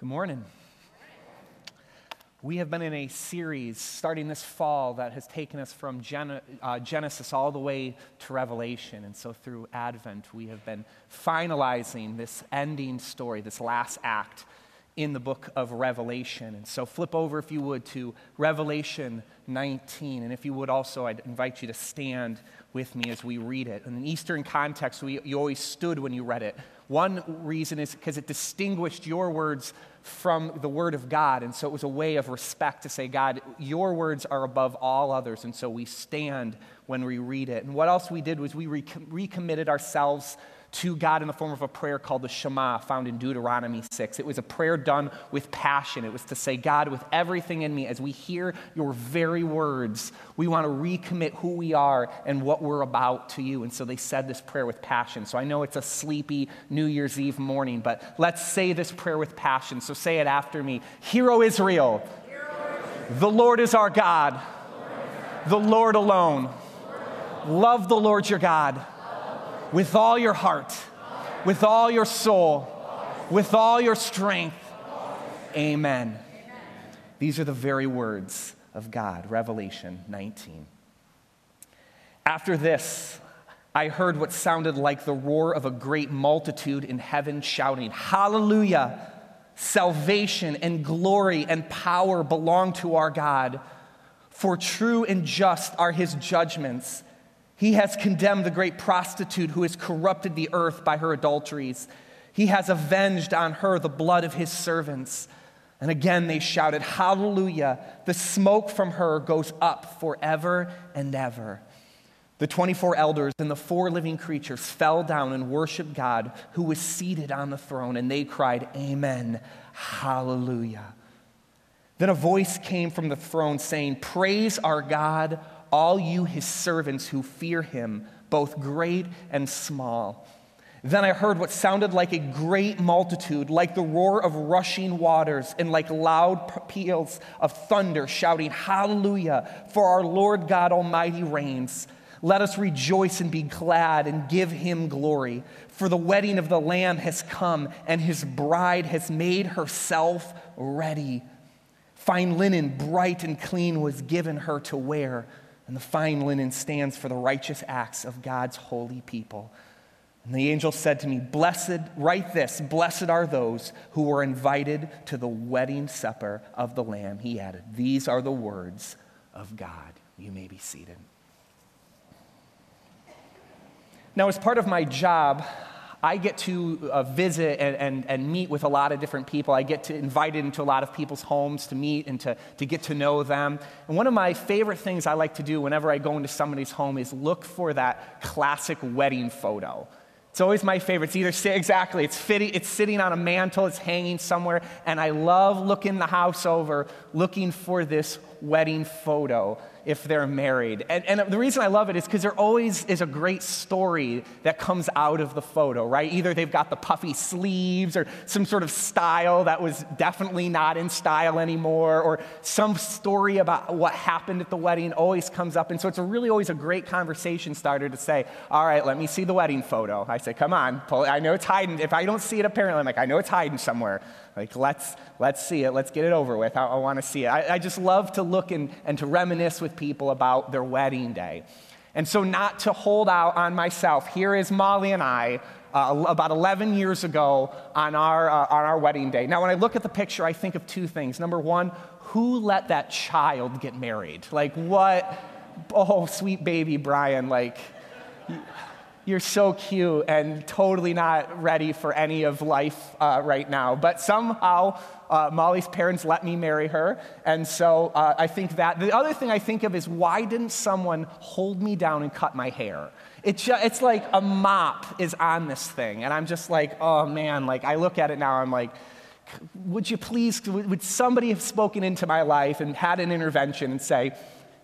Good morning. We have been in a series starting this fall that has taken us from Gen- uh, Genesis all the way to Revelation. And so through Advent, we have been finalizing this ending story, this last act in the book of Revelation. And so flip over, if you would, to Revelation 19. And if you would also, I'd invite you to stand with me as we read it. In an Eastern context, we, you always stood when you read it. One reason is because it distinguished your words from the Word of God. And so it was a way of respect to say, God, your words are above all others. And so we stand when we read it. And what else we did was we recommitted ourselves to God in the form of a prayer called the Shema, found in Deuteronomy 6. It was a prayer done with passion. It was to say, God, with everything in me, as we hear your very words, we want to recommit who we are and what we're about to you. And so they said this prayer with passion. So I know it's a sleepy New Year's Eve morning, but let's say this prayer with passion. So say it after me Hear, O Israel, the Lord is our God, the Lord alone. Love the Lord your God with all your heart, with all your soul, with all your strength. Amen. These are the very words of God, Revelation 19. After this, I heard what sounded like the roar of a great multitude in heaven shouting, Hallelujah! Salvation and glory and power belong to our God, for true and just are his judgments he has condemned the great prostitute who has corrupted the earth by her adulteries. He has avenged on her the blood of his servants. And again they shouted, Hallelujah! The smoke from her goes up forever and ever. The 24 elders and the four living creatures fell down and worshiped God who was seated on the throne, and they cried, Amen, Hallelujah. Then a voice came from the throne saying, Praise our God all you his servants who fear him, both great and small. Then I heard what sounded like a great multitude, like the roar of rushing waters, and like loud peals of thunder, shouting, Hallelujah, for our Lord God Almighty reigns. Let us rejoice and be glad and give him glory. For the wedding of the Lamb has come, and his bride has made herself ready. Fine linen, bright and clean, was given her to wear and the fine linen stands for the righteous acts of God's holy people. And the angel said to me, Blessed, write this, blessed are those who were invited to the wedding supper of the Lamb. He added, These are the words of God. You may be seated. Now, as part of my job, I get to uh, visit and, and, and meet with a lot of different people. I get to invited into a lot of people's homes to meet and to, to get to know them. And one of my favorite things I like to do whenever I go into somebody's home is look for that classic wedding photo. It's always my favorite. It's either exactly, it's, fitting, it's sitting on a mantle, it's hanging somewhere, and I love looking the house over, looking for this wedding photo if they're married. And, and the reason I love it is because there always is a great story that comes out of the photo, right? Either they've got the puffy sleeves or some sort of style that was definitely not in style anymore, or some story about what happened at the wedding always comes up. And so it's really always a great conversation starter to say, All right, let me see the wedding photo. I say, Come on, pull, it. I know it's hiding. If I don't see it apparently, I'm like, I know it's hiding somewhere. Like, let's, let's see it. Let's get it over with. I, I want to see it. I, I just love to look and, and to reminisce with people about their wedding day. And so, not to hold out on myself, here is Molly and I uh, about 11 years ago on our, uh, on our wedding day. Now, when I look at the picture, I think of two things. Number one, who let that child get married? Like, what? Oh, sweet baby Brian, like, you're so cute and totally not ready for any of life uh, right now. But somehow, uh, Molly's parents let me marry her. And so uh, I think that. The other thing I think of is why didn't someone hold me down and cut my hair? It's, just, it's like a mop is on this thing. And I'm just like, oh man, like I look at it now, I'm like, would you please, would somebody have spoken into my life and had an intervention and say,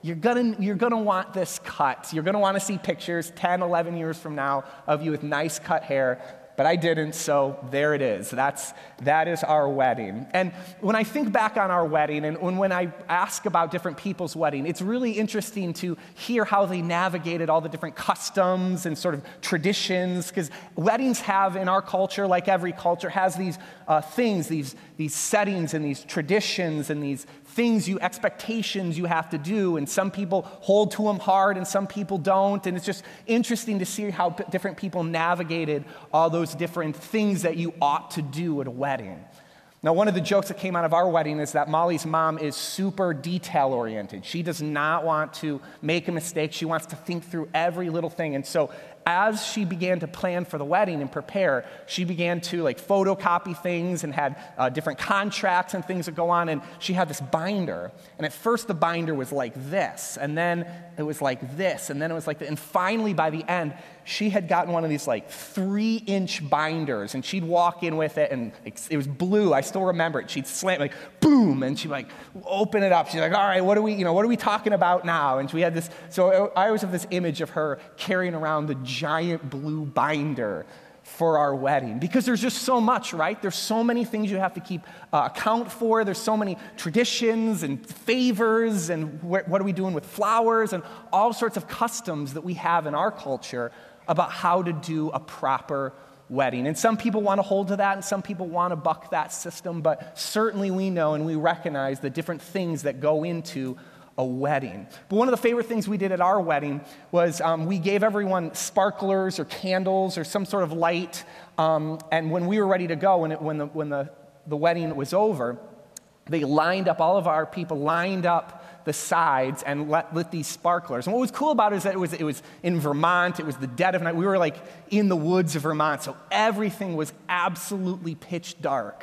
you're gonna, you're gonna want this cut. You're gonna wanna see pictures 10, 11 years from now of you with nice cut hair. but I didn't, so there it is. That's, that is our wedding. And when I think back on our wedding and when, I ask about different people's wedding, it's really interesting to hear how they navigated all the different customs and sort of traditions, because weddings have in our culture, like every culture, has these uh, things, these, these settings and these traditions and these things you, expectations you have to do. And some people hold to them hard and some people don't. And it's just interesting to see how different people navigated all those different things that you ought to do at a wedding. Now, one of the jokes that came out of our wedding is that Molly's mom is super detail oriented. She does not want to make a mistake. She wants to think through every little thing. And so as she began to plan for the wedding and prepare, she began to like photocopy things and had uh, different contracts and things that go on. And she had this binder. And at first, the binder was like this, and then it was like this, and then it was like that. And finally, by the end, she had gotten one of these like three inch binders, and she'd walk in with it, and it was blue. I still remember it. She'd slam like boom, and she'd like open it up. She's like, "All right, what are we, you know, what are we talking about now?" And we had this. So I always have this image of her carrying around the giant blue binder for our wedding because there's just so much, right? There's so many things you have to keep uh, account for. There's so many traditions and favors, and wh- what are we doing with flowers, and all sorts of customs that we have in our culture about how to do a proper wedding. And some people want to hold to that, and some people want to buck that system, but certainly we know and we recognize the different things that go into a wedding. But one of the favorite things we did at our wedding was um, we gave everyone sparklers or candles or some sort of light. Um, and when we were ready to go, when, it, when, the, when the, the wedding was over, they lined up, all of our people lined up the sides and lit, lit these sparklers. And what was cool about it is that it was, it was in Vermont, it was the dead of night. We were like in the woods of Vermont, so everything was absolutely pitch dark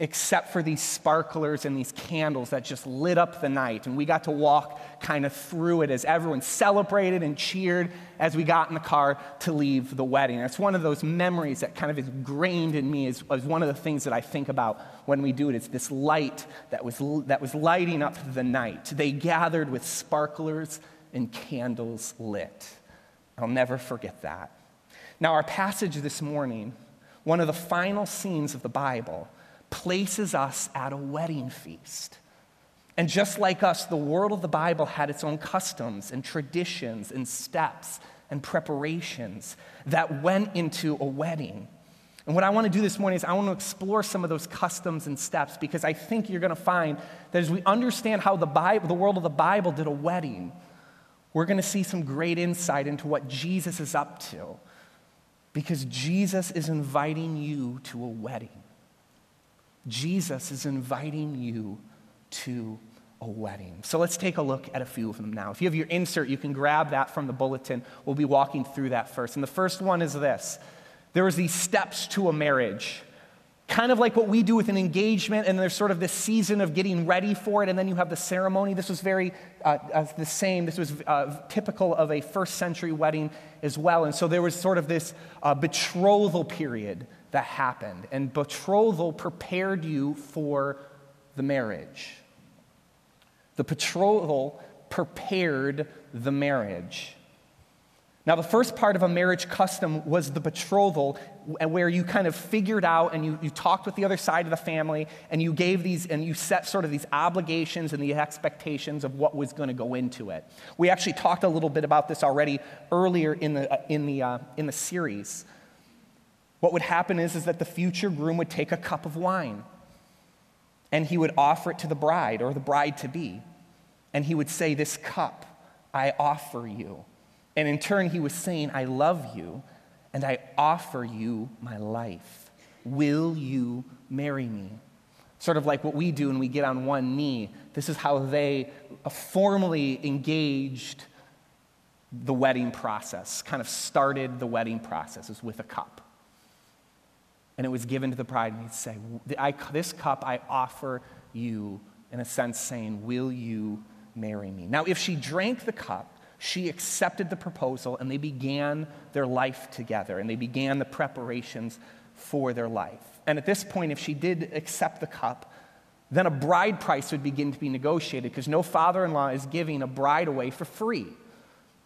except for these sparklers and these candles that just lit up the night. And we got to walk kind of through it as everyone celebrated and cheered as we got in the car to leave the wedding. It's one of those memories that kind of is ingrained in me as, as one of the things that I think about when we do it. It's this light that was, that was lighting up the night. They gathered with sparklers and candles lit. I'll never forget that. Now, our passage this morning, one of the final scenes of the Bible, places us at a wedding feast. And just like us, the world of the Bible had its own customs and traditions and steps and preparations that went into a wedding. And what I want to do this morning is I want to explore some of those customs and steps because I think you're going to find that as we understand how the, Bible, the world of the Bible did a wedding, we're going to see some great insight into what Jesus is up to. Because Jesus is inviting you to a wedding. Jesus is inviting you to a wedding. So let's take a look at a few of them now. If you have your insert, you can grab that from the bulletin. We'll be walking through that first. And the first one is this there is these steps to a marriage. Kind of like what we do with an engagement, and there's sort of this season of getting ready for it, and then you have the ceremony. This was very uh, uh, the same. This was uh, typical of a first century wedding as well. And so there was sort of this uh, betrothal period that happened. And betrothal prepared you for the marriage. The betrothal prepared the marriage. Now, the first part of a marriage custom was the betrothal, where you kind of figured out and you, you talked with the other side of the family and you gave these and you set sort of these obligations and the expectations of what was going to go into it. We actually talked a little bit about this already earlier in the, uh, in the, uh, in the series. What would happen is, is that the future groom would take a cup of wine and he would offer it to the bride or the bride to be. And he would say, This cup I offer you. And in turn, he was saying, I love you and I offer you my life. Will you marry me? Sort of like what we do when we get on one knee. This is how they uh, formally engaged the wedding process, kind of started the wedding process, is with a cup and it was given to the bride, and he'd say, This cup I offer you, in a sense, saying, Will you marry me? Now, if she drank the cup, she accepted the proposal, and they began their life together, and they began the preparations for their life. And at this point, if she did accept the cup, then a bride price would begin to be negotiated because no father in law is giving a bride away for free.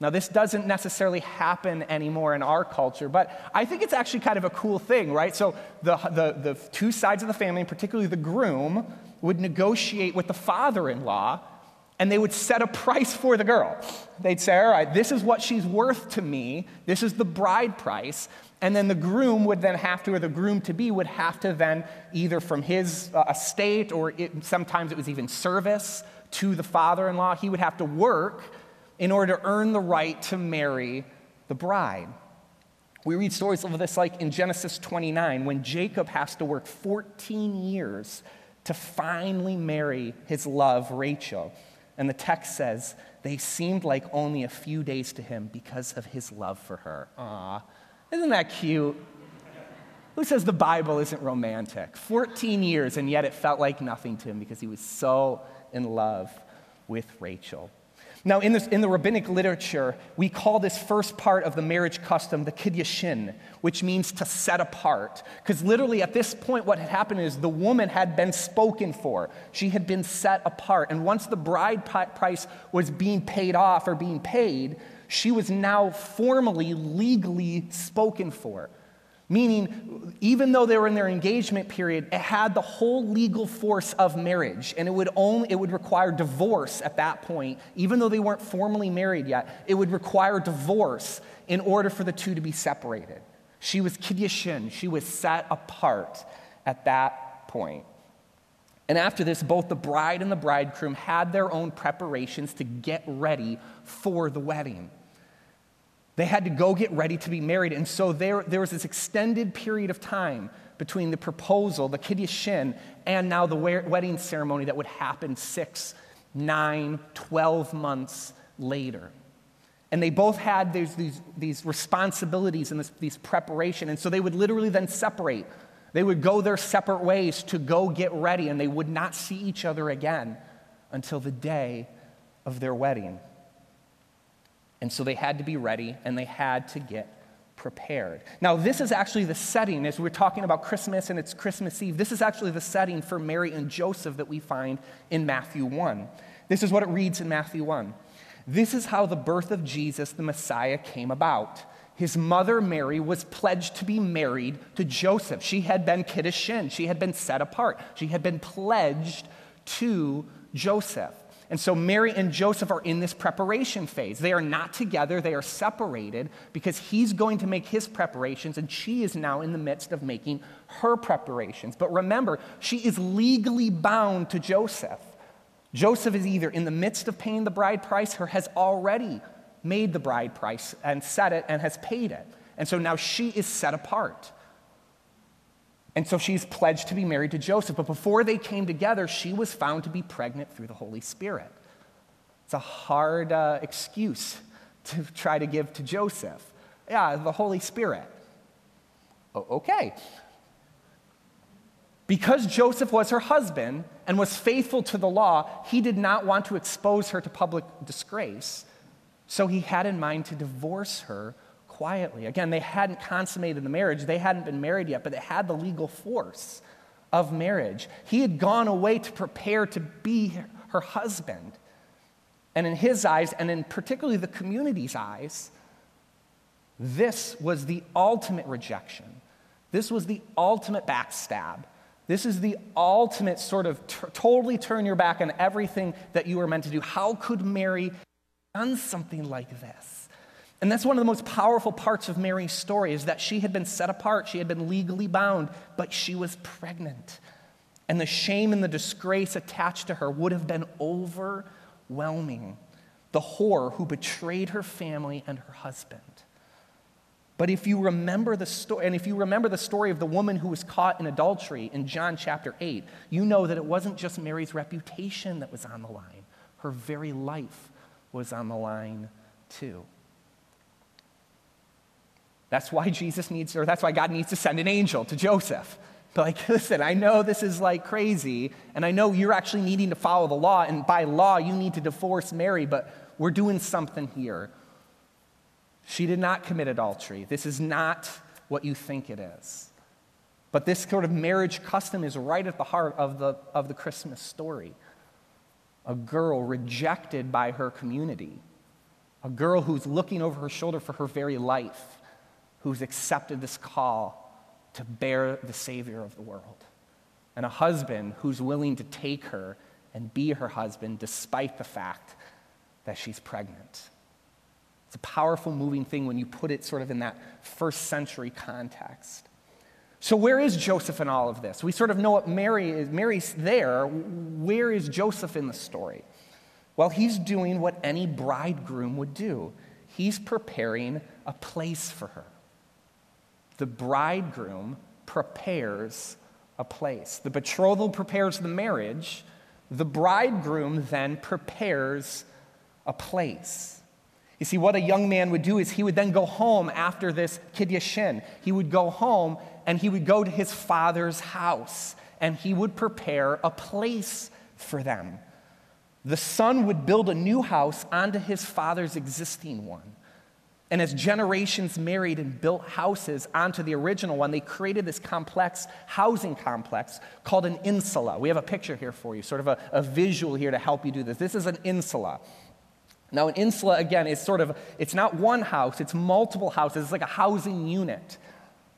Now, this doesn't necessarily happen anymore in our culture, but I think it's actually kind of a cool thing, right? So, the, the, the two sides of the family, particularly the groom, would negotiate with the father in law and they would set a price for the girl. They'd say, All right, this is what she's worth to me, this is the bride price. And then the groom would then have to, or the groom to be would have to then, either from his uh, estate or it, sometimes it was even service to the father in law, he would have to work in order to earn the right to marry the bride. We read stories of this like in Genesis 29 when Jacob has to work 14 years to finally marry his love, Rachel. And the text says, they seemed like only a few days to him because of his love for her. Aw, isn't that cute? Who says the Bible isn't romantic? 14 years, and yet it felt like nothing to him because he was so in love with Rachel. Now, in, this, in the rabbinic literature, we call this first part of the marriage custom the kiddushin, which means to set apart. Because literally at this point, what had happened is the woman had been spoken for. She had been set apart. And once the bride price was being paid off or being paid, she was now formally, legally spoken for. Meaning, even though they were in their engagement period, it had the whole legal force of marriage, and it would only it would require divorce at that point, even though they weren't formally married yet. It would require divorce in order for the two to be separated. She was kiddushin, she was set apart at that point. And after this, both the bride and the bridegroom had their own preparations to get ready for the wedding. They had to go get ready to be married. And so there, there was this extended period of time between the proposal, the kiddushin, and now the wedding ceremony that would happen six, nine, 12 months later. And they both had these, these, these responsibilities and this, these preparation. And so they would literally then separate. They would go their separate ways to go get ready, and they would not see each other again until the day of their wedding. And so they had to be ready and they had to get prepared. Now, this is actually the setting, as we're talking about Christmas and it's Christmas Eve, this is actually the setting for Mary and Joseph that we find in Matthew 1. This is what it reads in Matthew 1. This is how the birth of Jesus, the Messiah, came about. His mother Mary was pledged to be married to Joseph. She had been kiddushin, she had been set apart, she had been pledged to Joseph. And so Mary and Joseph are in this preparation phase. They are not together, they are separated because he's going to make his preparations and she is now in the midst of making her preparations. But remember, she is legally bound to Joseph. Joseph is either in the midst of paying the bride price or has already made the bride price and set it and has paid it. And so now she is set apart. And so she's pledged to be married to Joseph. But before they came together, she was found to be pregnant through the Holy Spirit. It's a hard uh, excuse to try to give to Joseph. Yeah, the Holy Spirit. O- okay. Because Joseph was her husband and was faithful to the law, he did not want to expose her to public disgrace. So he had in mind to divorce her quietly. Again, they hadn't consummated the marriage, they hadn't been married yet, but it had the legal force of marriage. He had gone away to prepare to be her husband. And in his eyes, and in particularly the community's eyes, this was the ultimate rejection. This was the ultimate backstab. This is the ultimate sort of t- totally turn your back on everything that you were meant to do. How could Mary done something like this? And that's one of the most powerful parts of Mary's story is that she had been set apart, she had been legally bound, but she was pregnant. And the shame and the disgrace attached to her would have been overwhelming. The whore who betrayed her family and her husband. But if you remember the story, and if you remember the story of the woman who was caught in adultery in John chapter 8, you know that it wasn't just Mary's reputation that was on the line, her very life was on the line too. That's why Jesus needs, or that's why God needs to send an angel to Joseph. But like, listen, I know this is like crazy, and I know you're actually needing to follow the law, and by law, you need to divorce Mary, but we're doing something here. She did not commit adultery. This is not what you think it is. But this sort of marriage custom is right at the heart of the, of the Christmas story. A girl rejected by her community a girl who's looking over her shoulder for her very life, who's accepted this call to bear the Savior of the world, and a husband who's willing to take her and be her husband despite the fact that she's pregnant. It's a powerful, moving thing when you put it sort of in that first century context. So, where is Joseph in all of this? We sort of know what Mary is. Mary's there. Where is Joseph in the story? Well, he's doing what any bridegroom would do he's preparing a place for her. The bridegroom prepares a place. The betrothal prepares the marriage, the bridegroom then prepares a place. You see, what a young man would do is he would then go home after this kiddushin. He would go home and he would go to his father's house and he would prepare a place for them. The son would build a new house onto his father's existing one. And as generations married and built houses onto the original one, they created this complex housing complex called an insula. We have a picture here for you, sort of a, a visual here to help you do this. This is an insula. Now, an insula, again, is sort of, it's not one house, it's multiple houses. It's like a housing unit.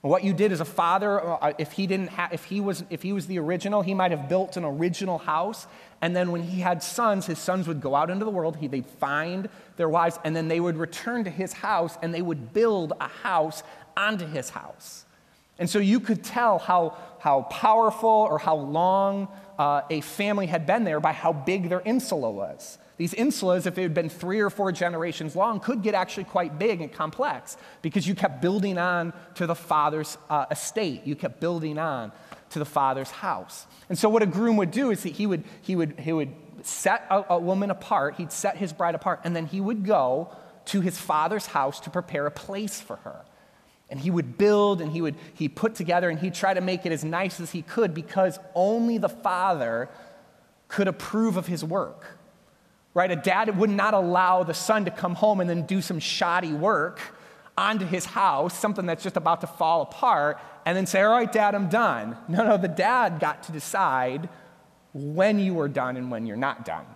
What you did as a father, uh, if he didn't ha- if he was if he was the original, he might have built an original house, and then when he had sons, his sons would go out into the world. He, they'd find their wives, and then they would return to his house, and they would build a house onto his house. And so you could tell how how powerful or how long uh, a family had been there by how big their insula was. These insulas, if it had been three or four generations long, could get actually quite big and complex because you kept building on to the father's uh, estate. You kept building on to the father's house. And so, what a groom would do is that he would, he would, he would set a, a woman apart, he'd set his bride apart, and then he would go to his father's house to prepare a place for her. And he would build and he would he put together and he'd try to make it as nice as he could because only the father could approve of his work right? A dad would not allow the son to come home and then do some shoddy work onto his house, something that's just about to fall apart, and then say, All right, dad, I'm done. No, no, the dad got to decide when you are done and when you're not done.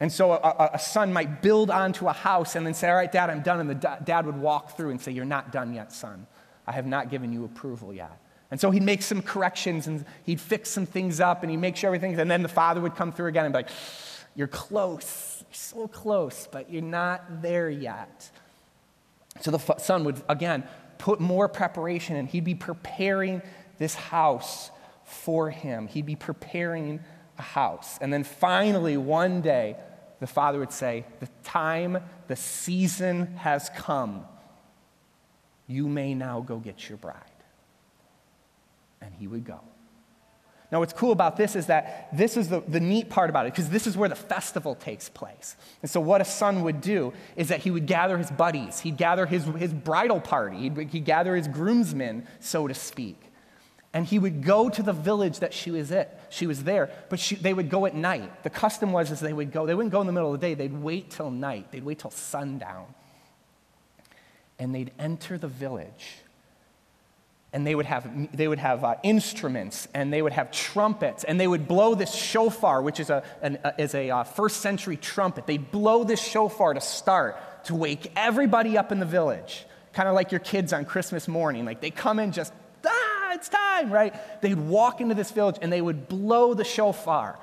And so a, a, son might build onto a house and then say, All right, dad, I'm done. And the da- dad would walk through and say, You're not done yet, son. I have not given you approval yet. And so he'd make some corrections and he'd fix some things up and he'd make sure everything, and then the father would come through again and be like, you're close. You're so close, but you're not there yet. So the son would, again, put more preparation and He'd be preparing this house for him. He'd be preparing a house. And then finally, one day, the father would say, The time, the season has come. You may now go get your bride. And he would go. Now, what's cool about this is that this is the, the neat part about it, because this is where the festival takes place. And so, what a son would do is that he would gather his buddies, he'd gather his, his bridal party, he'd, he'd gather his groomsmen, so to speak. And he would go to the village that she was at. She was there, but she, they would go at night. The custom was is they would go, they wouldn't go in the middle of the day, they'd wait till night, they'd wait till sundown. And they'd enter the village and they would have, they would have uh, instruments and they would have trumpets and they would blow this shofar, which is a, an, a is a uh, first century trumpet. They'd blow this shofar to start to wake everybody up in the village, kind of like your kids on Christmas morning. Like they come in just, it's time, right? They'd walk into this village and they would blow the shofar.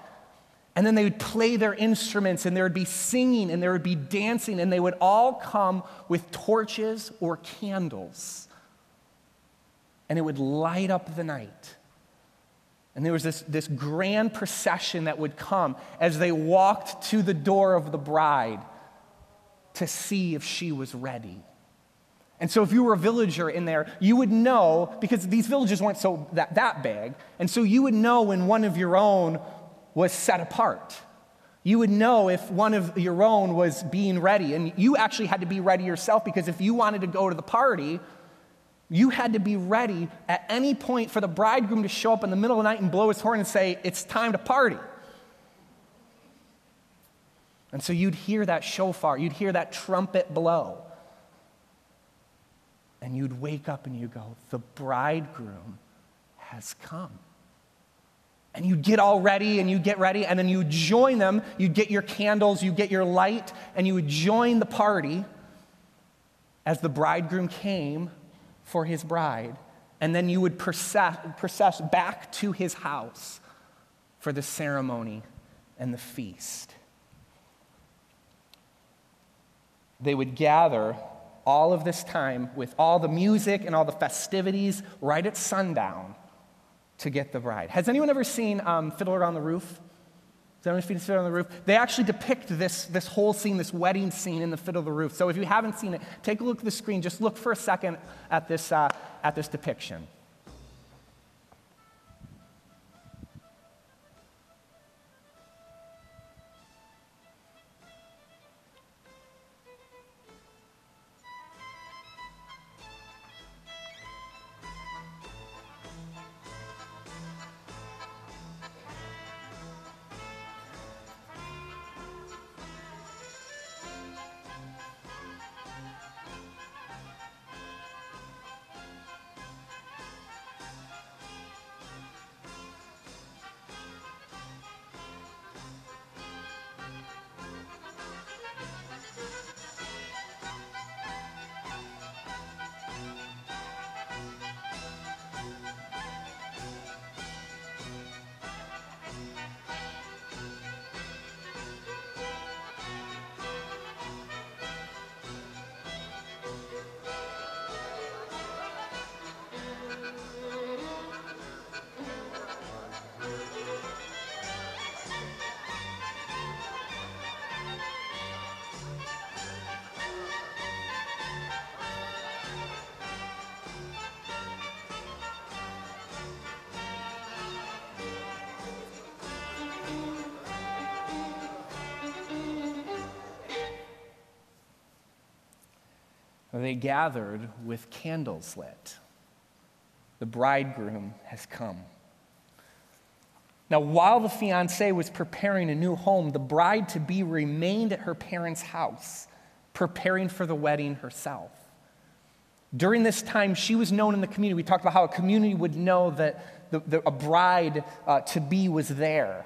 And then they would play their instruments and there would be singing and there would be dancing and they would all come with torches or candles and it would light up the night. And there was this, this grand procession that would come as they walked to the door of the bride to see if she was ready. And so, if you were a villager in there, you would know, because these villages weren't so that, that big, and so you would know when one of your own was set apart. You would know if one of your own was being ready. And you actually had to be ready yourself because if you wanted to go to the party, you had to be ready at any point for the bridegroom to show up in the middle of the night and blow his horn and say, It's time to party. And so you'd hear that shofar, you'd hear that trumpet blow. And you'd wake up and you go, The bridegroom has come. and you'd get all ready and you'd get ready, and then you'd join them. You'd get your candles, you'd get your light, and you would join the party as the bridegroom came for his bride. And then you would process, process back to his house for the ceremony and the feast. They would gather all of this time with all the music and all the festivities right at sundown to get the bride. Has anyone ever seen um, Fiddler on the Roof? Has anyone seen Fiddler on the Roof? They actually depict this, this whole scene, this wedding scene in the Fiddler on the Roof. So if you haven't seen it, take a look at the screen. Just look for a second at this, uh, at this depiction. They gathered with candles lit. The bridegroom has come. Now, while the fiance was preparing a new home, the bride to be remained at her parents' house, preparing for the wedding herself. During this time, she was known in the community. We talked about how a community would know that the, the, a bride uh, to be was there.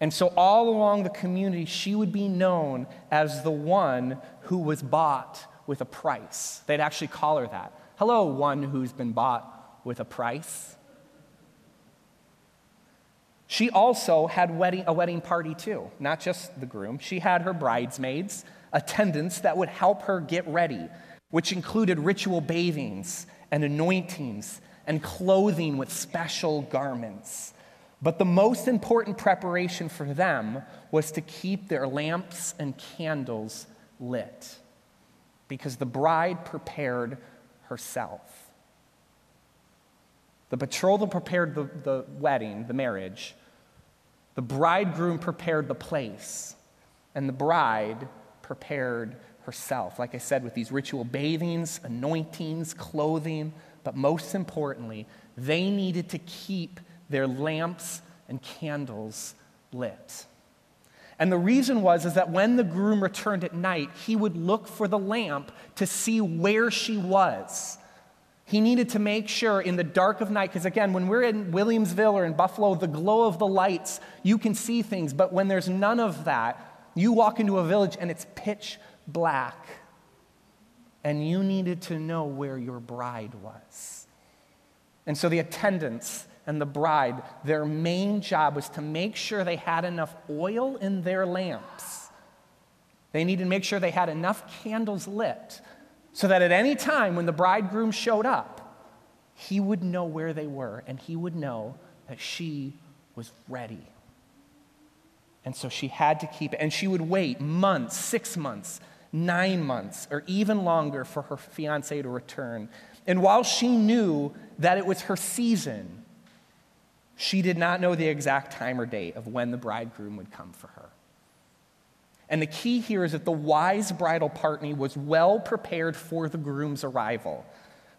And so, all along the community, she would be known as the one who was bought with a price. They'd actually call her that. Hello, one who's been bought with a price. She also had wedding, a wedding party too, not just the groom. She had her bridesmaids, attendants that would help her get ready, which included ritual bathings and anointings and clothing with special garments. But the most important preparation for them was to keep their lamps and candles lit because the bride prepared herself. The betrothal prepared the, the wedding, the marriage. The bridegroom prepared the place. And the bride prepared herself. Like I said, with these ritual bathings, anointings, clothing, but most importantly, they needed to keep their lamps and candles lit. And the reason was is that when the groom returned at night, he would look for the lamp to see where she was. He needed to make sure in the dark of night, because again, when we're in Williamsville or in Buffalo, the glow of the lights, you can see things. But when there's none of that, you walk into a village and it's pitch black. And you needed to know where your bride was. And so the attendants and the bride, their main job was to make sure they had enough oil in their lamps. They needed to make sure they had enough candles lit so that at any time when the bridegroom showed up, he would know where they were and he would know that she was ready. And so she had to keep it. And she would wait months, six months, nine months, or even longer for her fiance to return. And while she knew that it was her season, she did not know the exact time or date of when the bridegroom would come for her. And the key here is that the wise bridal party was well prepared for the groom's arrival.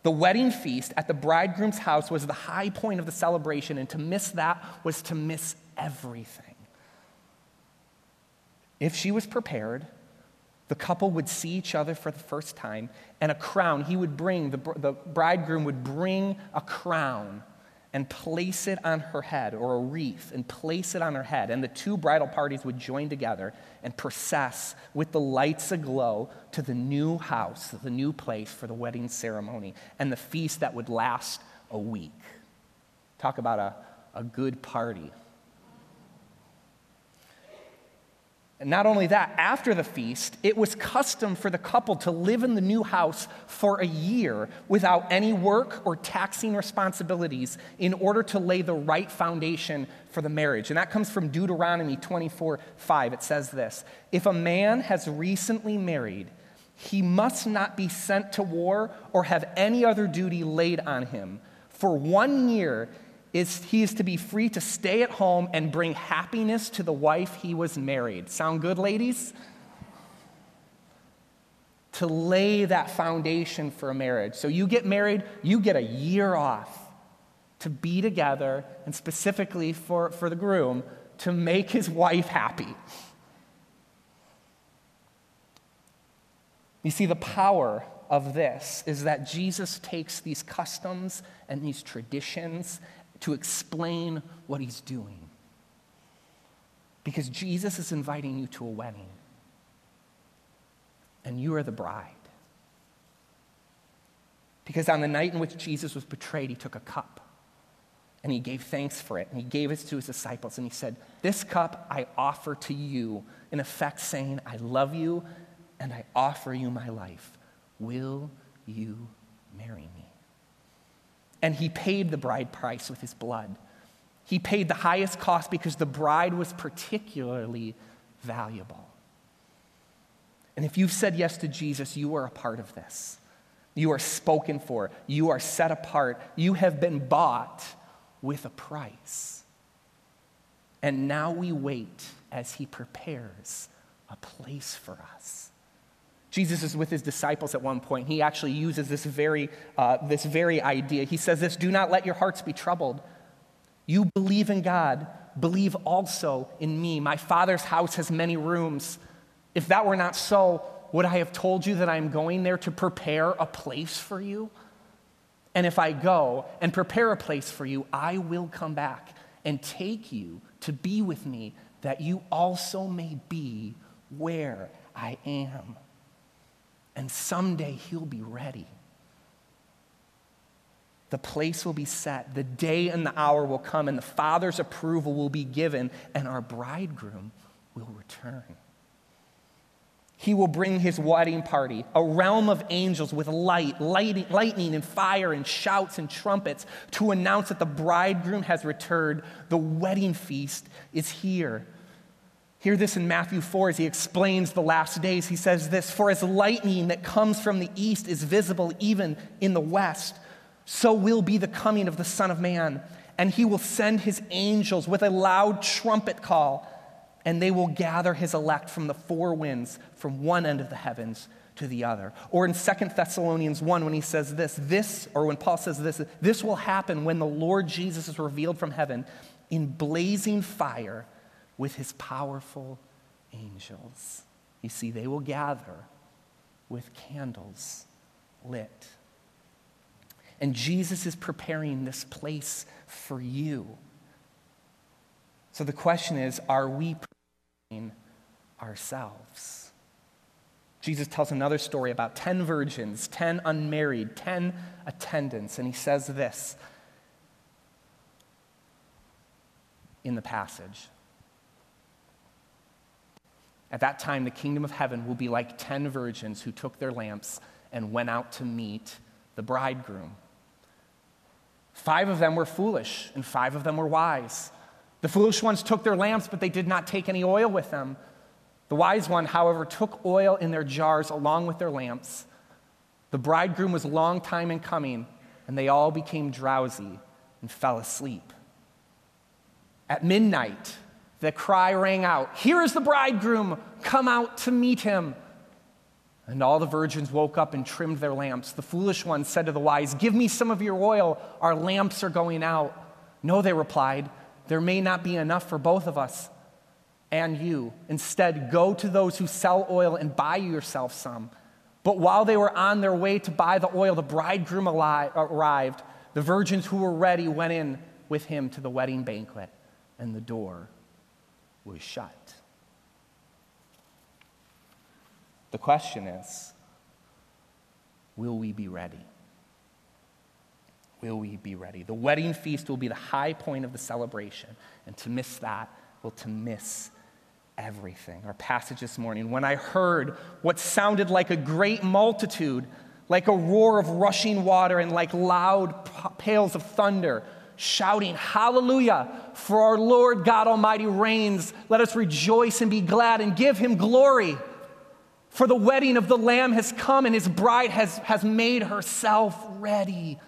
The wedding feast at the bridegroom's house was the high point of the celebration, and to miss that was to miss everything. If she was prepared, the couple would see each other for the first time, and a crown, he would bring, the, the bridegroom would bring a crown and place it on her head, or a wreath, and place it on her head. And the two bridal parties would join together and process with the lights aglow to the new house, the new place for the wedding ceremony, and the feast that would last a week. Talk about a, a good party. And not only that, after the feast, it was custom for the couple to live in the new house for a year without any work or taxing responsibilities in order to lay the right foundation for the marriage. And that comes from Deuteronomy 24 5. It says this If a man has recently married, he must not be sent to war or have any other duty laid on him. For one year, is he is to be free to stay at home and bring happiness to the wife he was married. Sound good, ladies? To lay that foundation for a marriage. So you get married, you get a year off to be together, and specifically for, for the groom, to make his wife happy. You see, the power of this is that Jesus takes these customs and these traditions to explain what he's doing. Because Jesus is inviting you to a wedding, and you are the bride. Because on the night in which Jesus was betrayed, he took a cup and he gave thanks for it, and he gave it to his disciples, and he said, This cup I offer to you, in effect saying, I love you and I offer you my life. Will you marry me? And he paid the bride price with his blood. He paid the highest cost because the bride was particularly valuable. And if you've said yes to Jesus, you are a part of this. You are spoken for. You are set apart. You have been bought with a price. And now we wait as he prepares a place for us. Jesus is with his disciples at one point. He actually uses this very, uh, this very idea. He says this Do not let your hearts be troubled. You believe in God, believe also in me. My Father's house has many rooms. If that were not so, would I have told you that I'm going there to prepare a place for you? And if I go and prepare a place for you, I will come back and take you to be with me, that you also may be where I am and someday he'll be ready. The place will be set, the day and the hour will come, and the Father's approval will be given, and our bridegroom will return. He will bring his wedding party, a realm of angels with light, lightning and fire and shouts and trumpets to announce that the bridegroom has returned. The wedding feast is here. Hear this in Matthew 4 as he explains the last days. He says this For as lightning that comes from the east is visible even in the west, so will be the coming of the Son of Man. And he will send his angels with a loud trumpet call, and they will gather his elect from the four winds, from one end of the heavens to the other. Or in Second Thessalonians 1, when he says this, this, or when Paul says this, this will happen when the Lord Jesus is revealed from heaven in blazing fire with his powerful angels. You see, they will gather with candles lit. And Jesus is preparing this place for you. So the question is are we preparing ourselves? Jesus tells another story about 10 virgins, 10 unmarried, 10 attendants, and he says this in the passage. At that time, the kingdom of heaven will be like 10 virgins who took their lamps and went out to meet the bridegroom. Five of them were foolish, and five of them were wise. The foolish ones took their lamps, but they did not take any oil with them. The wise one, however, took oil in their jars along with their lamps. The bridegroom was a long time in coming, and they all became drowsy and fell asleep. At midnight, the cry rang out Here is the bridegroom, come out to meet him. And all the virgins woke up and trimmed their lamps. The foolish ones said to the wise, Give me some of your oil, our lamps are going out. No, they replied, There may not be enough for both of us and you. Instead, go to those who sell oil and buy yourself some. But while they were on their way to buy the oil, the bridegroom arrived. The virgins who were ready went in with him to the wedding banquet, and the door was shut. The question is will we be ready? Will we be ready? The wedding feast will be the high point of the celebration, and to miss that will to miss everything. Our passage this morning, when I heard what sounded like a great multitude, like a roar of rushing water and like loud peals of thunder, shouting, Hallelujah, for our Lord God Almighty reigns. Let us rejoice and be glad and give him glory. For the wedding of the Lamb has come, and his bride has, has made herself ready.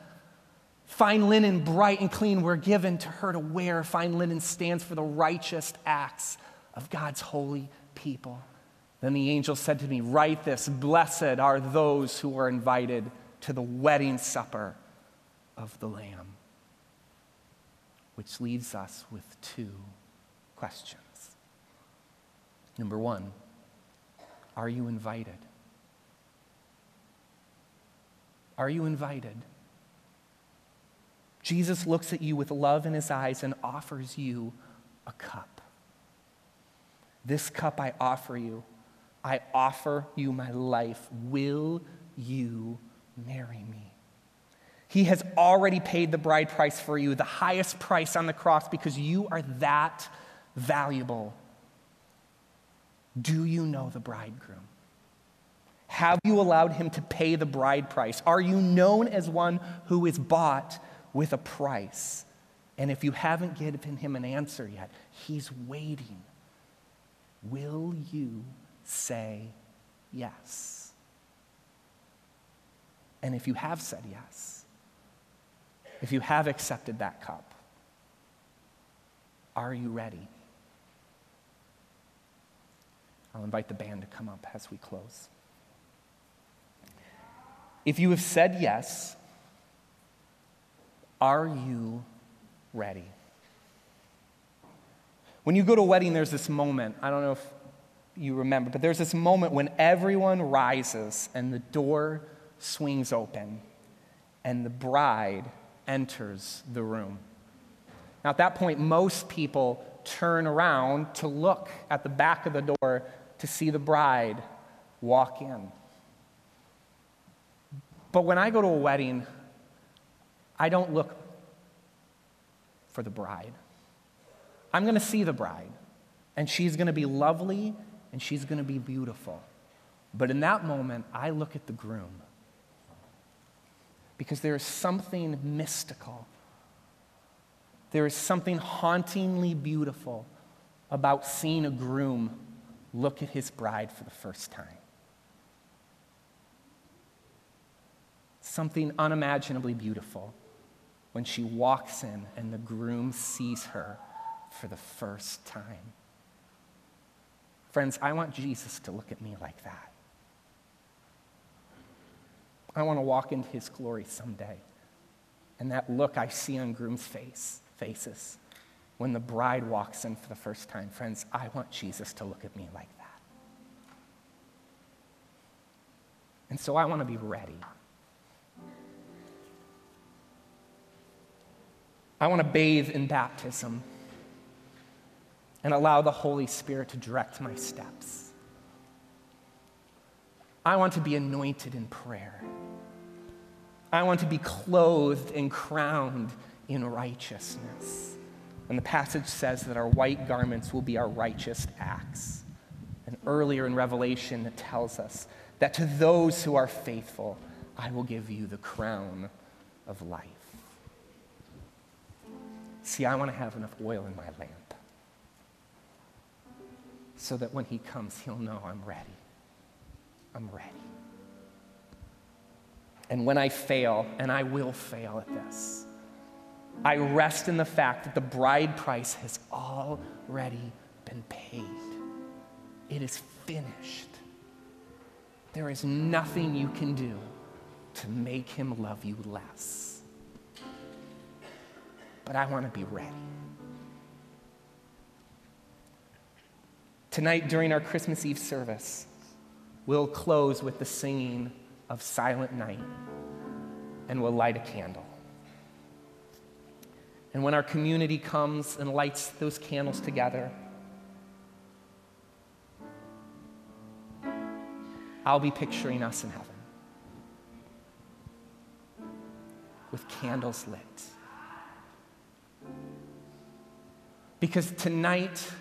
Fine linen, bright and clean, were given to her to wear. Fine linen stands for the righteous acts of God's holy people. Then the angel said to me, Write this Blessed are those who are invited to the wedding supper of the Lamb. Which leaves us with two questions. Number one, are you invited? Are you invited? Jesus looks at you with love in his eyes and offers you a cup. This cup I offer you. I offer you my life. Will you marry me? He has already paid the bride price for you, the highest price on the cross, because you are that valuable. Do you know the bridegroom? Have you allowed him to pay the bride price? Are you known as one who is bought with a price? And if you haven't given him an answer yet, he's waiting. Will you say yes? And if you have said yes, if you have accepted that cup, are you ready? I'll invite the band to come up as we close. If you have said yes, are you ready? When you go to a wedding, there's this moment. I don't know if you remember, but there's this moment when everyone rises and the door swings open and the bride enters the room. Now, at that point, most people turn around to look at the back of the door to see the bride walk in. But when I go to a wedding, I don't look for the bride. I'm going to see the bride, and she's going to be lovely and she's going to be beautiful. But in that moment, I look at the groom because there is something mystical. There is something hauntingly beautiful about seeing a groom look at his bride for the first time. Something unimaginably beautiful when she walks in and the groom sees her for the first time. Friends, I want Jesus to look at me like that. I want to walk into his glory someday. And that look I see on groom's face, faces when the bride walks in for the first time, friends, I want Jesus to look at me like that. And so I want to be ready. I want to bathe in baptism and allow the Holy Spirit to direct my steps. I want to be anointed in prayer. I want to be clothed and crowned in righteousness. And the passage says that our white garments will be our righteous acts. And earlier in Revelation, it tells us that to those who are faithful, I will give you the crown of life. See, I want to have enough oil in my lamp so that when he comes, he'll know I'm ready. I'm ready. And when I fail, and I will fail at this, I rest in the fact that the bride price has already been paid. It is finished. There is nothing you can do to make him love you less. But I want to be ready. Tonight, during our Christmas Eve service, we'll close with the singing of Silent Night and we'll light a candle. And when our community comes and lights those candles together, I'll be picturing us in heaven with candles lit. Because tonight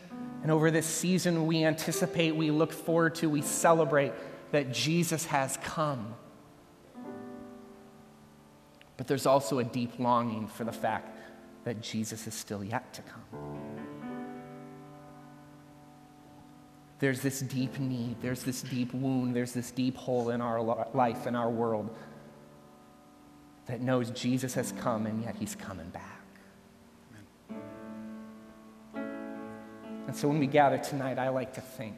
and over this season, we anticipate, we look forward to, we celebrate that Jesus has come. But there's also a deep longing for the fact that Jesus is still yet to come. There's this deep need, there's this deep wound, there's this deep hole in our life, in our world that knows Jesus has come and yet he's coming back. And so when we gather tonight, I like to think,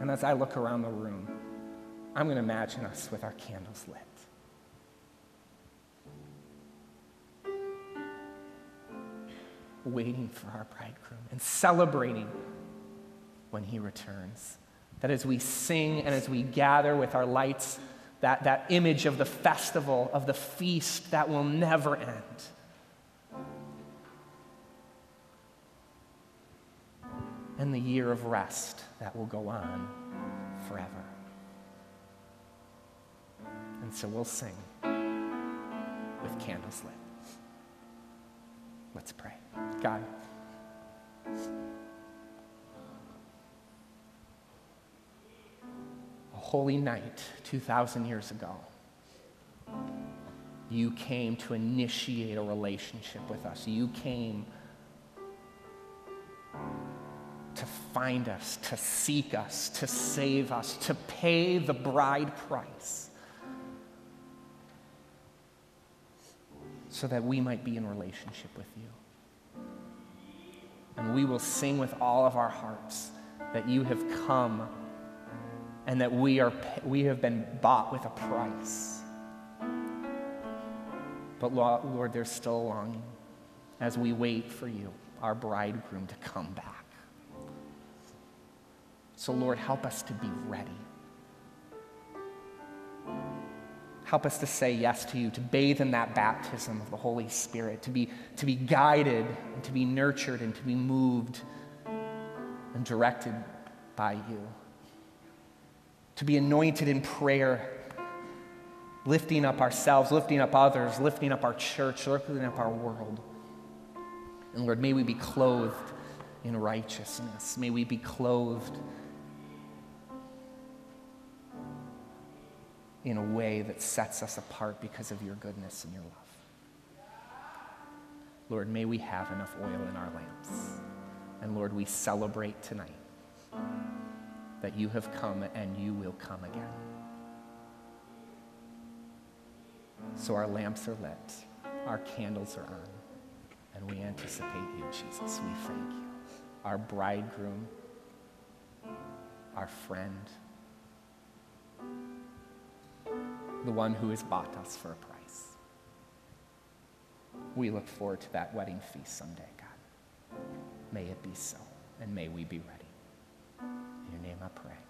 and as I look around the room, I'm going to imagine us with our candles lit. Waiting for our bridegroom and celebrating when he returns. That as we sing and as we gather with our lights, that, that image of the festival, of the feast that will never end. And the year of rest that will go on forever. And so we'll sing with candles lit. Let's pray. God. A holy night 2,000 years ago, you came to initiate a relationship with us. You came find us, to seek us, to save us, to pay the bride price so that we might be in relationship with you. And we will sing with all of our hearts that you have come and that we, are, we have been bought with a price. But Lord, there's still a longing as we wait for you, our bridegroom, to come back. So, Lord, help us to be ready. Help us to say yes to you, to bathe in that baptism of the Holy Spirit, to be, to be guided and to be nurtured and to be moved and directed by you to be anointed in prayer, lifting up ourselves, lifting up others, lifting up our church, lifting up our world. And Lord, may we be clothed in righteousness. May we be clothed in a way that sets us apart because of your goodness and your love. Lord, may we have enough oil in our lamps. And Lord, we celebrate tonight that you have come and you will come again. So our lamps are lit, our candles are on, and we anticipate you, Jesus. We thank you. Our bridegroom, our friend, the one who has bought us for a price. We look forward to that wedding feast someday, God. May it be so, and may we be ready. In your name I pray.